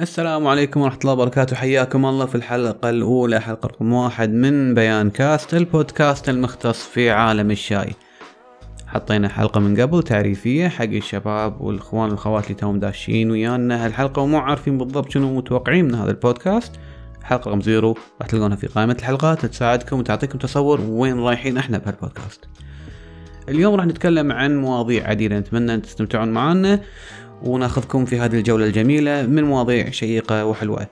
السلام عليكم ورحمة الله وبركاته. حياكم الله في الحلقة الأولى. حلقة رقم واحد من بيان كاست البودكاست المختص في عالم الشاي. حطينا حلقة من قبل تعريفية حق الشباب والإخوان والأخوات اللي توهم داشين ويانا. هالحلقة ومو عارفين بالضبط شنو متوقعين من هذا البودكاست. حلقة رقم zero راح تلقونها في قائمة الحلقات تساعدكم وتعطيكم تصور وين رايحين إحنا بهالبودكاست. اليوم راح نتكلم عن مواضيع عديدة نتمنى أن تستمتعون معنا وناخذكم في هذه الجولة الجميلة من مواضيع شيقة وحلوة.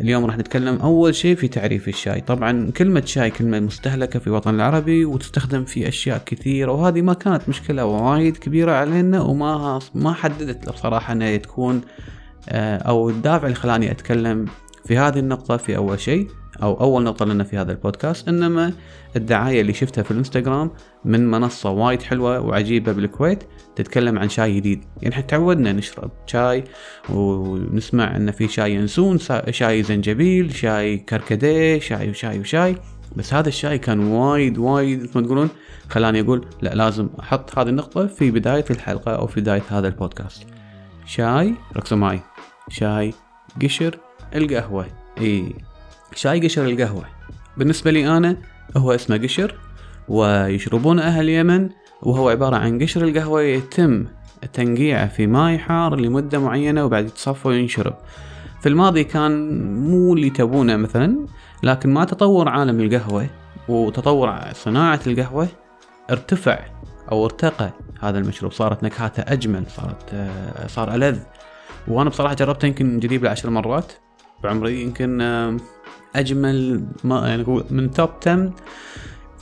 اليوم راح نتكلم أول شيء في تعريف الشاي. طبعا كلمة شاي كلمة مستهلكة في الوطن العربي وتستخدم في أشياء كثيرة وهذه ما كانت مشكلة وايد كبيرة علينا وما ما حددت بصراحة أنها تكون آه، أو الدافع اللي خلاني أتكلم في هذه النقطة في أول شيء. أو أول نقطة لنا في هذا البودكاست إنما الدعاية اللي شفتها في الإنستغرام من منصة وايد حلوة وعجيبة بالكويت تتكلم عن شاي جديد. يعني إحنا تعودنا نشرب شاي ونسمع إن في شاي ينسون شاي زنجبيل شاي كركديه شاي وشاي وشاي. بس هذا الشاي كان وايد وايد مثل ما تقولون خلاني أقول لا لازم أحط هذه النقطة في بداية الحلقة أو في بداية هذا البودكاست. شاي ركزوا معي. شاي قشر القهوة. اي شاي قشر القهوة. بالنسبة لي أنا هو اسمه قشر ويشربون أهل اليمن وهو عبارة عن قشر القهوة يتم تنقيعه في ماء حار لمدة معينة وبعد يتصفى وينشرب. في الماضي كان مو اللي تبونه مثلا لكن مع تطور عالم القهوة وتطور صناعة القهوة ارتفع أو ارتقى هذا المشروب صارت نكهاته أجمل صارت آه، صار ألذ. وأنا بصراحة جربته يمكن يزيد لعشر مرات بعمري يمكن أجمل ما يعني من top 10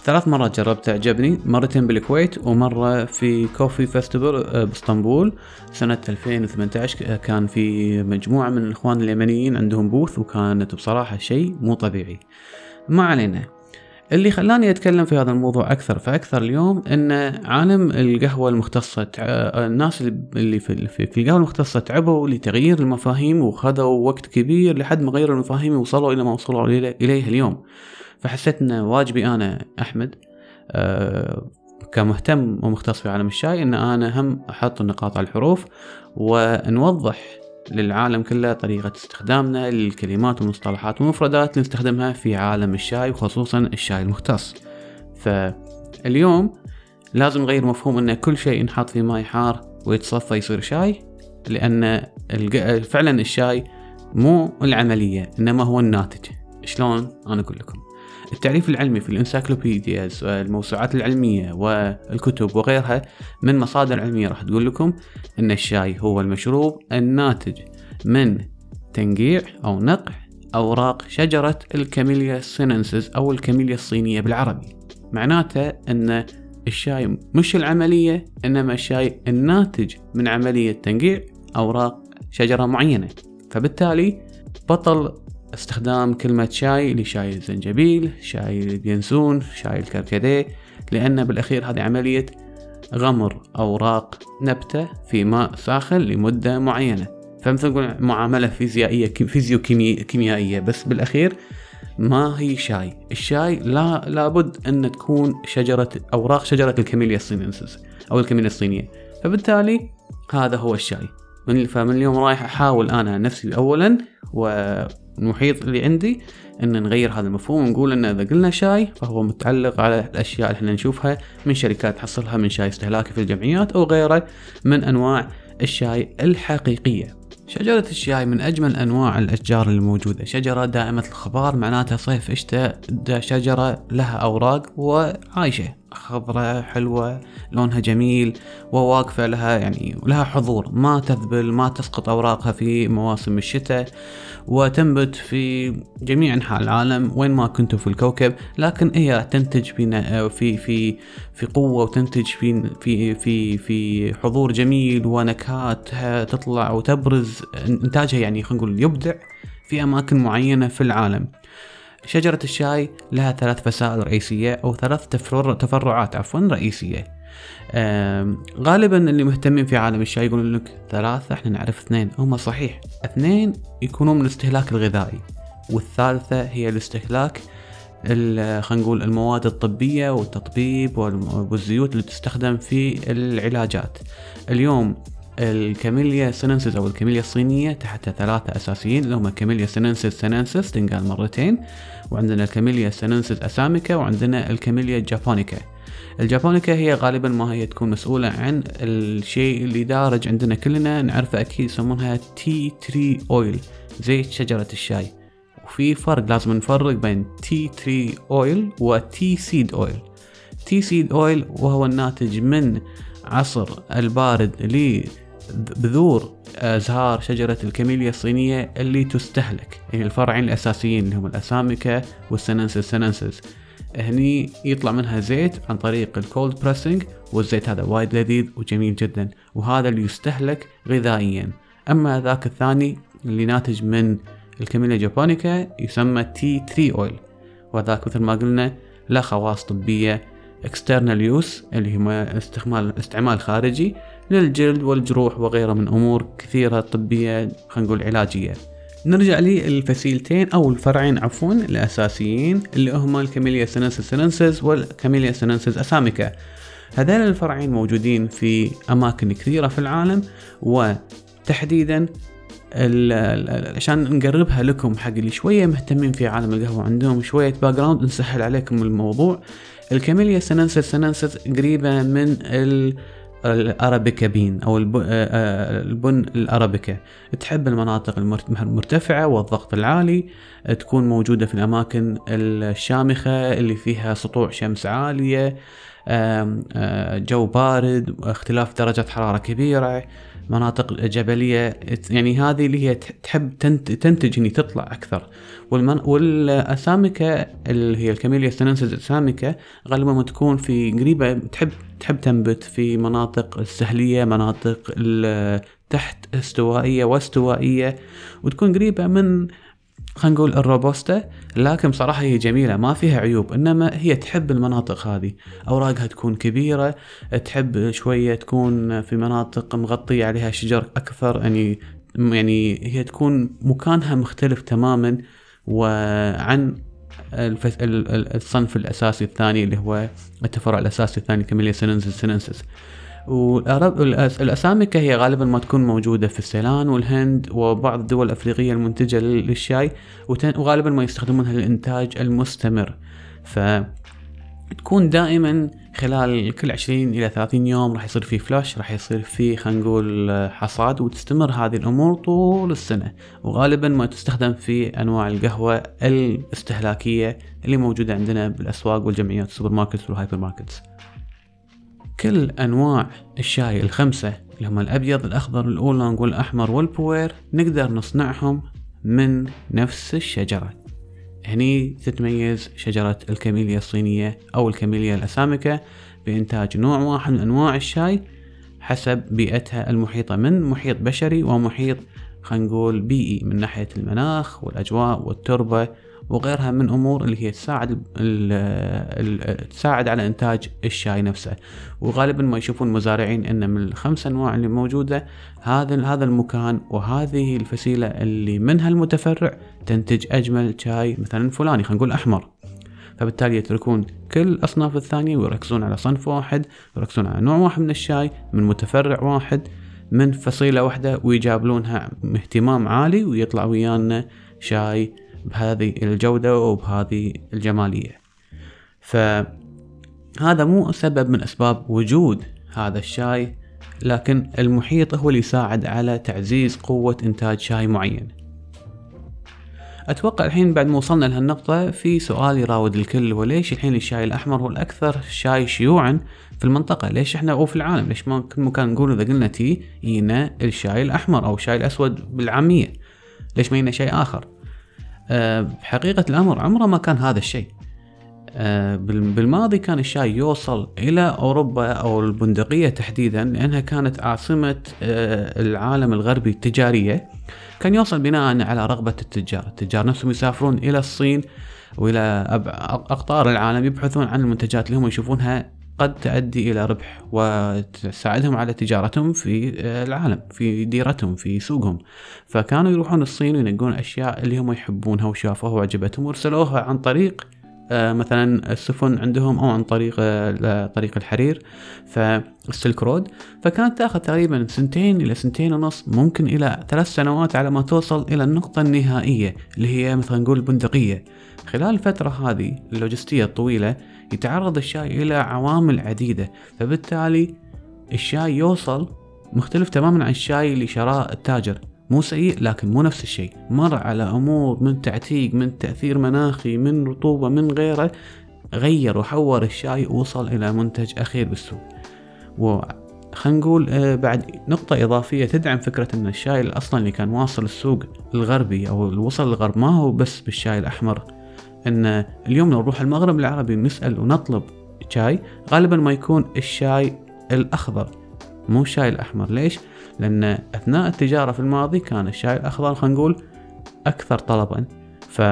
ثلاث مرات جربته عجبني مرتين بالكويت ومرة في coffee festival آه، باسطنبول. سنة 2018 كان في مجموعة من الإخوان اليمنيين عندهم booth وكانت بصراحة شيء مو طبيعي. ما علينا. اللي خلاني أتكلم في هذا الموضوع أكثر فأكثر اليوم إن عالم القهوة المختصة الناس اللي في, في القهوة المختصة تعبوا لتغيير المفاهيم وخذوا وقت كبير لحد ما غيروا المفاهيم ووصلوا إلى ما وصلوا إليه اليوم. فحسيت إن واجبي أنا أحمد أه كمهتم ومختص في عالم الشاي إن أنا هم أحط النقاط على الحروف ونوضح للعالم كله طريقة استخدامنا للكلمات والمصطلحات والمفردات اللي نستخدمها في عالم الشاي وخصوصا الشاي المختص. فاليوم لازم نغير مفهوم إن كل شيء ينحط في ماي حار ويتصفى يصير شاي لأن فعلا الشاي مو العملية إنما هو الناتج. شلون؟ أنا أقول لكم. التعريف العلمي في ال encyclopedias والموسوعات العلمية والكتب وغيرها من مصادر علمية راح تقول لكم أن الشاي هو المشروب الناتج من تنقيع أو نقع أوراق شجرة ال Camellia sinensis أو الكاميليا الصينية بالعربي. معناته أن الشاي مش العملية إنما الشاي الناتج من عملية تنقيع أوراق شجرة معينة. فبالتالي بطل استخدام كلمة شاي لشاي الزنجبيل شاي اليانسون شاي الكركديه لأن بالأخير هذه عملية غمر أوراق نبتة في ماء ساخن لمدة معينة. فمثل نقول معاملة فيزيائية فيزيو كيميائية بس بالأخير ما هي شاي. الشاي لا لابد أن تكون شجرة أوراق شجرة الكاميليا الصينينسيس أو الكاميليا الصينية. فبالتالي هذا هو الشاي. من فمن اليوم رايح أحاول أنا نفسي أولا و المحيط اللي عندي إن نغير هذا المفهوم ونقول إن إذا قلنا شاي فهو متعلق على الأشياء اللي إحنا نشوفها من شركات تحصلها من شاي استهلاكي في الجمعيات أو غيره من أنواع الشاي الحقيقية. شجرة الشاي من أجمل أنواع الأشجار الموجودة. شجرة دائمة الخضار معناتها صيف شتاء شجرة لها أوراق وعايشة. خضرة حلوة لونها جميل وواقفة لها يعني لها حضور. ما تذبل ما تسقط أوراقها في مواسم الشتاء. وتنبت في جميع أنحاء العالم وين ما كنتوا في الكوكب لكن هي تنتج في في في في قوة وتنتج في في في في حضور جميل ونكهات تطلع وتبرز إنتاجها يعني خلينا نقول يبدع في أماكن معينة في العالم. شجرة الشاي لها ثلاث فصائل رئيسية أو ثلاث تفرعات عفوا رئيسية. غالبا اللي مهتمين في عالم الشاي يقولون لك ثلاثة إحنا نعرف اثنين. هم صحيح. اثنين يكونون من الاستهلاك الغذائي والثالثة هي الاستهلاك خلينا نقول المواد الطبية والتطبيب والزيوت اللي تستخدم في العلاجات. اليوم ال Camellia sinensis أو الكاميليا الصينية تحت ثلاثة أساسيين اللي هم Camellia sinensis sinensis تنقال مرتين وعندنا ال Camellia sinensis assamica وعندنا ال Camellia japonica. ال japonica هي غالبا ما هي تكون مسؤولة عن الشيء اللي دارج عندنا كلنا. نعرفه أكيد يسمونها tea tree oil زيت شجرة الشاي. وفي فرق لازم نفرق بين tea tree oil و tea seed oil tea seed oil وهو الناتج من عصر البارد لبذور أزهار شجرة الكاميليا الصينية اللي تستهلك. يعني الفرعين الأساسيين اللي هم ال assamica وال sinensis. sinensis. هني يطلع منها زيت عن طريق ال cold pressing والزيت هذا وايد لذيذ وجميل جدا وهذا اللي يستهلك غذائيا. أما ذاك الثاني اللي ناتج من ال Camellia japonica يسمى tea tree oil وذاك مثل ما قلنا له خواص طبية external use اللي هو استعمال استعمال خارجي للجلد والجروح وغيرها من أمور كثيرة طبية خلينا نقول علاجية. نرجع للفصيلتين أو الفرعين عفوا الأساسيين اللي هما ال Camellia sinensis sinensis وال Camellia sinensis assamica. هذين الفرعين موجودين في أماكن كثيرة في العالم وتحديدا عشان نقربها لكم حق اللي شوية مهتمين في عالم القهوة عندهم شوية background نسهل عليكم الموضوع. ال Camellia sinensis sinensis قريبة من ال الأرابيكا بين أو آه، آه، البن الأرابيكا. تحب المناطق المرتفعة والضغط العالي تكون موجودة في الأماكن الشامخة اللي فيها سطوع شمس عالية آه، جو بارد اختلاف درجة حرارة كبيرة مناطق جبلية. يعني هذه اللي هي تحب تنتج إني تطلع أكثر. والمن... والاسامكة اللي هي الكاميليا ستنسز الاسامكة غالبا ما تكون في قريبة تحب تحب تنبت في مناطق السهلية مناطق تحت استوائية واستوائية وتكون قريبة من خلينا نقول الروبوستا لكن بصراحة هي جميلة ما فيها عيوب إنما هي تحب المناطق هذه. أوراقها تكون كبيرة تحب شوية تكون في مناطق مغطية عليها شجر أكثر يعني يعني هي تكون مكانها مختلف تماما وعن الصنف الأساسي الثاني اللي هو التفرع الأساسي الثاني Camellia sinensis sinensis وال assamica هي غالبا ما تكون موجودة في السيلان والهند وبعض الدول الأفريقية المنتجة للشاي وغالبا ما يستخدمونها للإنتاج المستمر. ف تكون دائما خلال كل 20 إلى 30 يوم راح يصير في flush راح يصير في خلينا نقول حصاد وتستمر هذه الأمور طول السنة. وغالبا ما تستخدم في أنواع القهوة الاستهلاكية اللي موجودة عندنا بالأسواق والجمعيات ال supermarket وال hypermarket كل أنواع الشاي الخمسة اللي هم الأبيض الأخضر ال oolong والأحمر وال pu-erh نقدر نصنعهم من نفس الشجرة. هني تتميز شجرة الكاميليا الصينية أو الكاميليا الأسامكة بإنتاج نوع واحد من أنواع الشاي حسب بيئتها المحيطة من محيط بشري ومحيط خلينا نقول بيئي من ناحية المناخ والأجواء والتربة وغيرها من أمور اللي هي تساعد تساعد على إنتاج الشاي نفسه. وغالبا ما يشوفون المزارعين إن من الخمس أنواع اللي موجودة هذا هذا المكان وهذه الفسيلة اللي منها المتفرع تنتج أجمل شاي مثلا فلاني خلينا نقول أحمر. فبالتالي يتركون كل الأصناف الثانية ويركزون على صنف واحد ويركزون على نوع واحد من الشاي من متفرع واحد من فصيلة واحدة ويجابلونها اهتمام عالي ويطلع ويانا شاي بهذه الجودة وبهذه الجمالية. فهذا مو سبب من أسباب وجود هذا الشاي لكن المحيط هو اللي يساعد على تعزيز قوة إنتاج شاي معين. أتوقع الحين بعد ما وصلنا لهالنقطة في سؤال يراود الكل وليش الحين الشاي الأحمر هو الأكثر شاي شيوعا في المنطقة؟ ليش إحنا أو في العالم؟ ليش ما كل مكان نقول إذا قلنا تي ينا الشاي الأحمر أو الشاي الأسود بالعامية؟ ليش ما ينا شيء آخر؟ بحقيقة الأمر عمره ما كان هذا الشيء. آه، بالماضي كان الشاي يوصل إلى أوروبا أو البندقية تحديدا لأنها كانت عاصمة آه، العالم الغربي التجارية. كان يوصل بناء على رغبة التجار. التجار نفسهم يسافرون إلى الصين وإلى أقطار العالم يبحثون عن المنتجات اللي هم يشوفونها قد تؤدي إلى ربح وتساعدهم على تجارتهم في العالم في ديرتهم في سوقهم. فكانوا يروحون الصين وينقون أشياء اللي هم يحبونها وشافوها وعجبتهم وارسلوها عن طريق آه، مثلا السفن عندهم أو عن طريق آه، طريق الحرير فالسلك رود. فكانت تأخذ تقريبا سنتين إلى سنتين ونص ممكن إلى ثلاث سنوات على ما توصل إلى النقطة النهائية اللي هي مثلا نقول البندقية. خلال الفترة هذه اللوجستية الطويلة يتعرض الشاي إلى عوامل عديدة فبالتالي الشاي يوصل مختلف تماما عن الشاي اللي شراه التاجر. مو سيء لكن مو نفس الشيء. مر على أمور من تعتيق من تأثير مناخي من رطوبة من غيره غير وحور الشاي ووصل إلى منتج أخير بالسوق. و خلينا نقول آه، بعد نقطة إضافية تدعم فكرة أن الشاي أصلا اللي كان واصل السوق الغربي أو اللي وصل للغرب ما هو بس بالشاي الأحمر. أن اليوم لو نروح المغرب العربي نسأل ونطلب شاي غالبا ما يكون الشاي الأخضر مو الشاي الأحمر. ليش؟ لأن أثناء التجارة في الماضي كان الشاي الأخضر خلينا نقول أكثر طلبا. ف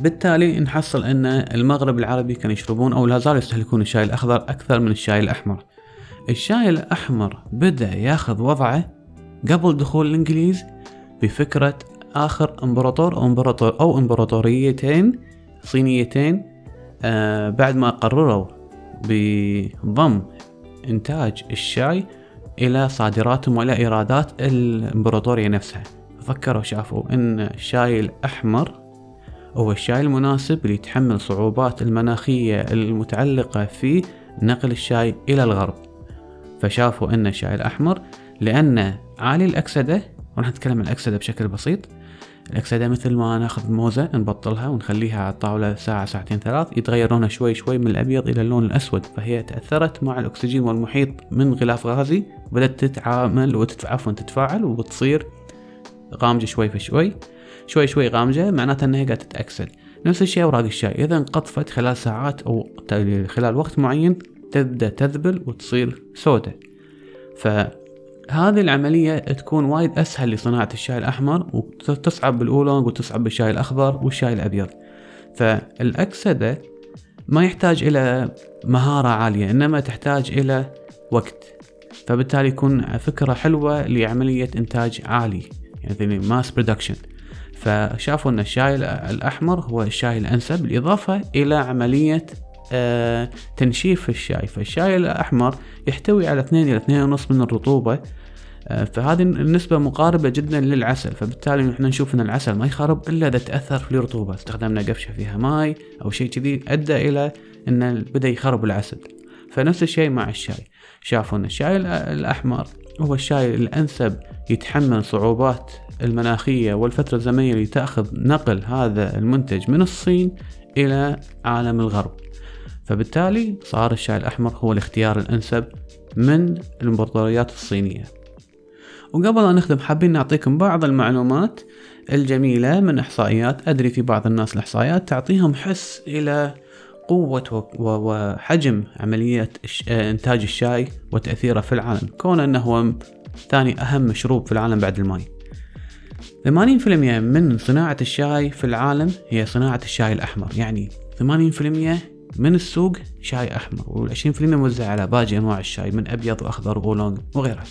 بالتالي نحصل أن المغرب العربي كانوا يشربون أو لا زالوا يستهلكون الشاي الأخضر أكثر من الشاي الأحمر. الشاي الأحمر بدأ ياخذ وضعه قبل دخول الإنجليز بفكرة آخر إمبراطور أو إمبراطور أو إمبراطوريتين صينيتين آه بعد ما قرروا بضم إنتاج الشاي إلى صادراتهم وإلى إيرادات الإمبراطورية نفسها. فكروا شافوا أن الشاي الأحمر هو الشاي المناسب اللي يتحمل صعوبات المناخية المتعلقة في نقل الشاي إلى الغرب. فشافوا أن الشاي الأحمر لأنه عالي الأكسدة وراح نتكلم عن الأكسدة بشكل بسيط الأكسدة مثل ما ناخذ موزة نبطلها ونخليها على الطاولة ساعة ساعتين ثلاث يتغير لونها شوي شوي من الأبيض إلى اللون الأسود. فهي تأثرت مع الأكسجين والمحيط من غلاف غازي بدأت تتعامل وتتفاعل وتصير غامجة شوي في شوي شوي شوي غامجة معناتها أنها قاعدة تتأكسد. نفس الشيء أوراق الشاي إذا انقطفت خلال ساعات أو خلال وقت معين تبدأ تذبل وتصير سوداء ف هذه العملية تكون وايد أسهل لصناعة الشاي الأحمر وتصعب بالأولونج وتصعب بالشاي الأخضر والشاي الأبيض. فالأكسدة ما يحتاج إلى مهارة عالية إنما تحتاج إلى وقت. فبالتالي يكون فكرة حلوة لعملية إنتاج عالي يعني mass production فشافوا أن الشاي الأحمر هو الشاي الأنسب بالإضافة إلى عملية تنشيف الشاي. فالشاي الأحمر يحتوي على 2 إلى 2.5 من الرطوبة. آه، فهذه النسبة مقاربة جدا للعسل فبالتالي نحن نشوف إن العسل ما يخرب إلا إذا تأثر في الرطوبة. استخدمنا قفشة فيها ماي أو شيء كذي أدى إلى إن بدأ يخرب العسل. فنفس الشيء مع الشاي. شافوا إن الشاي الأحمر هو الشاي الأنسب يتحمل صعوبات المناخية والفترة الزمنية اللي تأخذ نقل هذا المنتج من الصين إلى عالم الغرب. فبالتالي صار الشاي الأحمر هو الاختيار الأنسب من الإمبراطوريات الصينية. وقبل أن نختم حابين نعطيكم بعض المعلومات الجميلة من إحصائيات أدري في بعض الناس الإحصائيات تعطيهم حس إلى قوة وحجم عملية إنتاج الشاي وتأثيره في العالم كون أنه هو ثاني أهم مشروب في العالم بعد الماء 80% من صناعة الشاي في العالم هي صناعة الشاي الأحمر يعني 80% من السوق شاي أحمر وال20% موزع على باقي أنواع الشاي من أبيض وأخضر وأولونج وغيرها.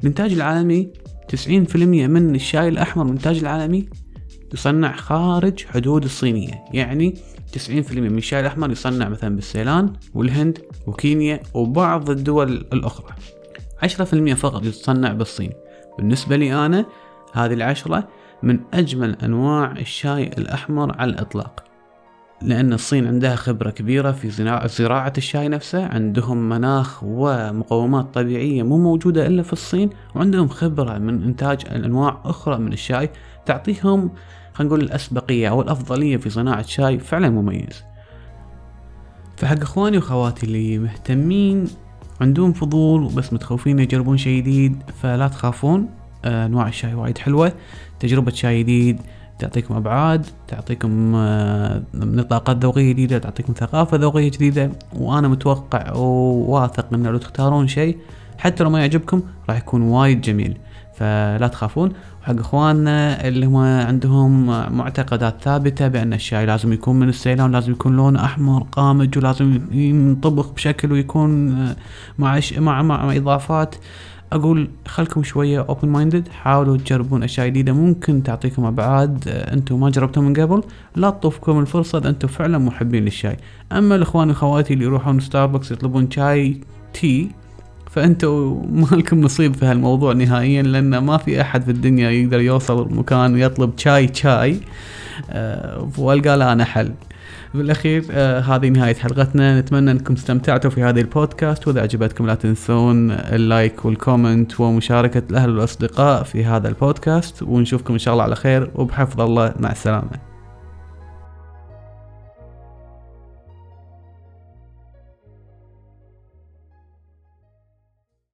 الإنتاج العالمي 90% من الشاي الأحمر الإنتاج العالمي يصنع خارج حدود الصينية. يعني 90% من الشاي الأحمر يصنع مثلا بالسيلان والهند وكينيا وبعض الدول الأخرى. 10% فقط يتصنع بالصين. بالنسبة لي أنا هذه العشرة من أجمل أنواع الشاي الأحمر على الإطلاق. لأن الصين عندها خبرة كبيرة في زراعة الشاي نفسه عندهم مناخ ومقومات طبيعية مو موجودة إلا في الصين وعندهم خبرة من إنتاج أنواع أخرى من الشاي تعطيهم خلينا نقول الأسبقية أو الأفضلية في صناعة شاي فعلا مميز. فحق إخواني وخواتي اللي مهتمين عندهم فضول وبس متخوفين يجربون شيء جديد فلا تخافون آه، أنواع الشاي وايد حلوة تجربة شاي جديد تعطيكم أبعاد تعطيكم آه، نطاقات ذوقية جديدة تعطيكم ثقافة ذوقية جديدة. وأنا متوقع وواثق إن لو تختارون شيء حتى لو ما يعجبكم راح يكون وايد جميل. فلا تخافون. وحق إخواننا اللي هم عندهم معتقدات ثابتة بأن الشاي لازم يكون من السيلان لازم يكون لونه أحمر غامج ولازم ينطبخ بشكل ويكون مع مع مع إضافات. أقول خلكم شوية open-minded حاولوا تجربون أشياء جديدة ممكن تعطيكم أبعاد أنتم ما جربتوا من قبل. لا تطوفكم الفرصة إذا أنتم فعلا محبين للشاي. أما الإخوان واخواتي اللي يروحون ستاربكس يطلبون شاي tea فانتوا ما لكم نصيب في هالموضوع نهائيا لأن ما في أحد في الدنيا يقدر يوصل مكان ويطلب شاي شاي. أه وألقى له أنا حل. بالأخير آه هذه نهاية حلقتنا. نتمنى أنكم استمتعتوا في هذه البودكاست. وإذا عجبتكم لا تنسون ال like وال comment ومشاركة الأهل والأصدقاء في هذا البودكاست. ونشوفكم إن شاء الله على خير. وبحفظ الله مع السلامة.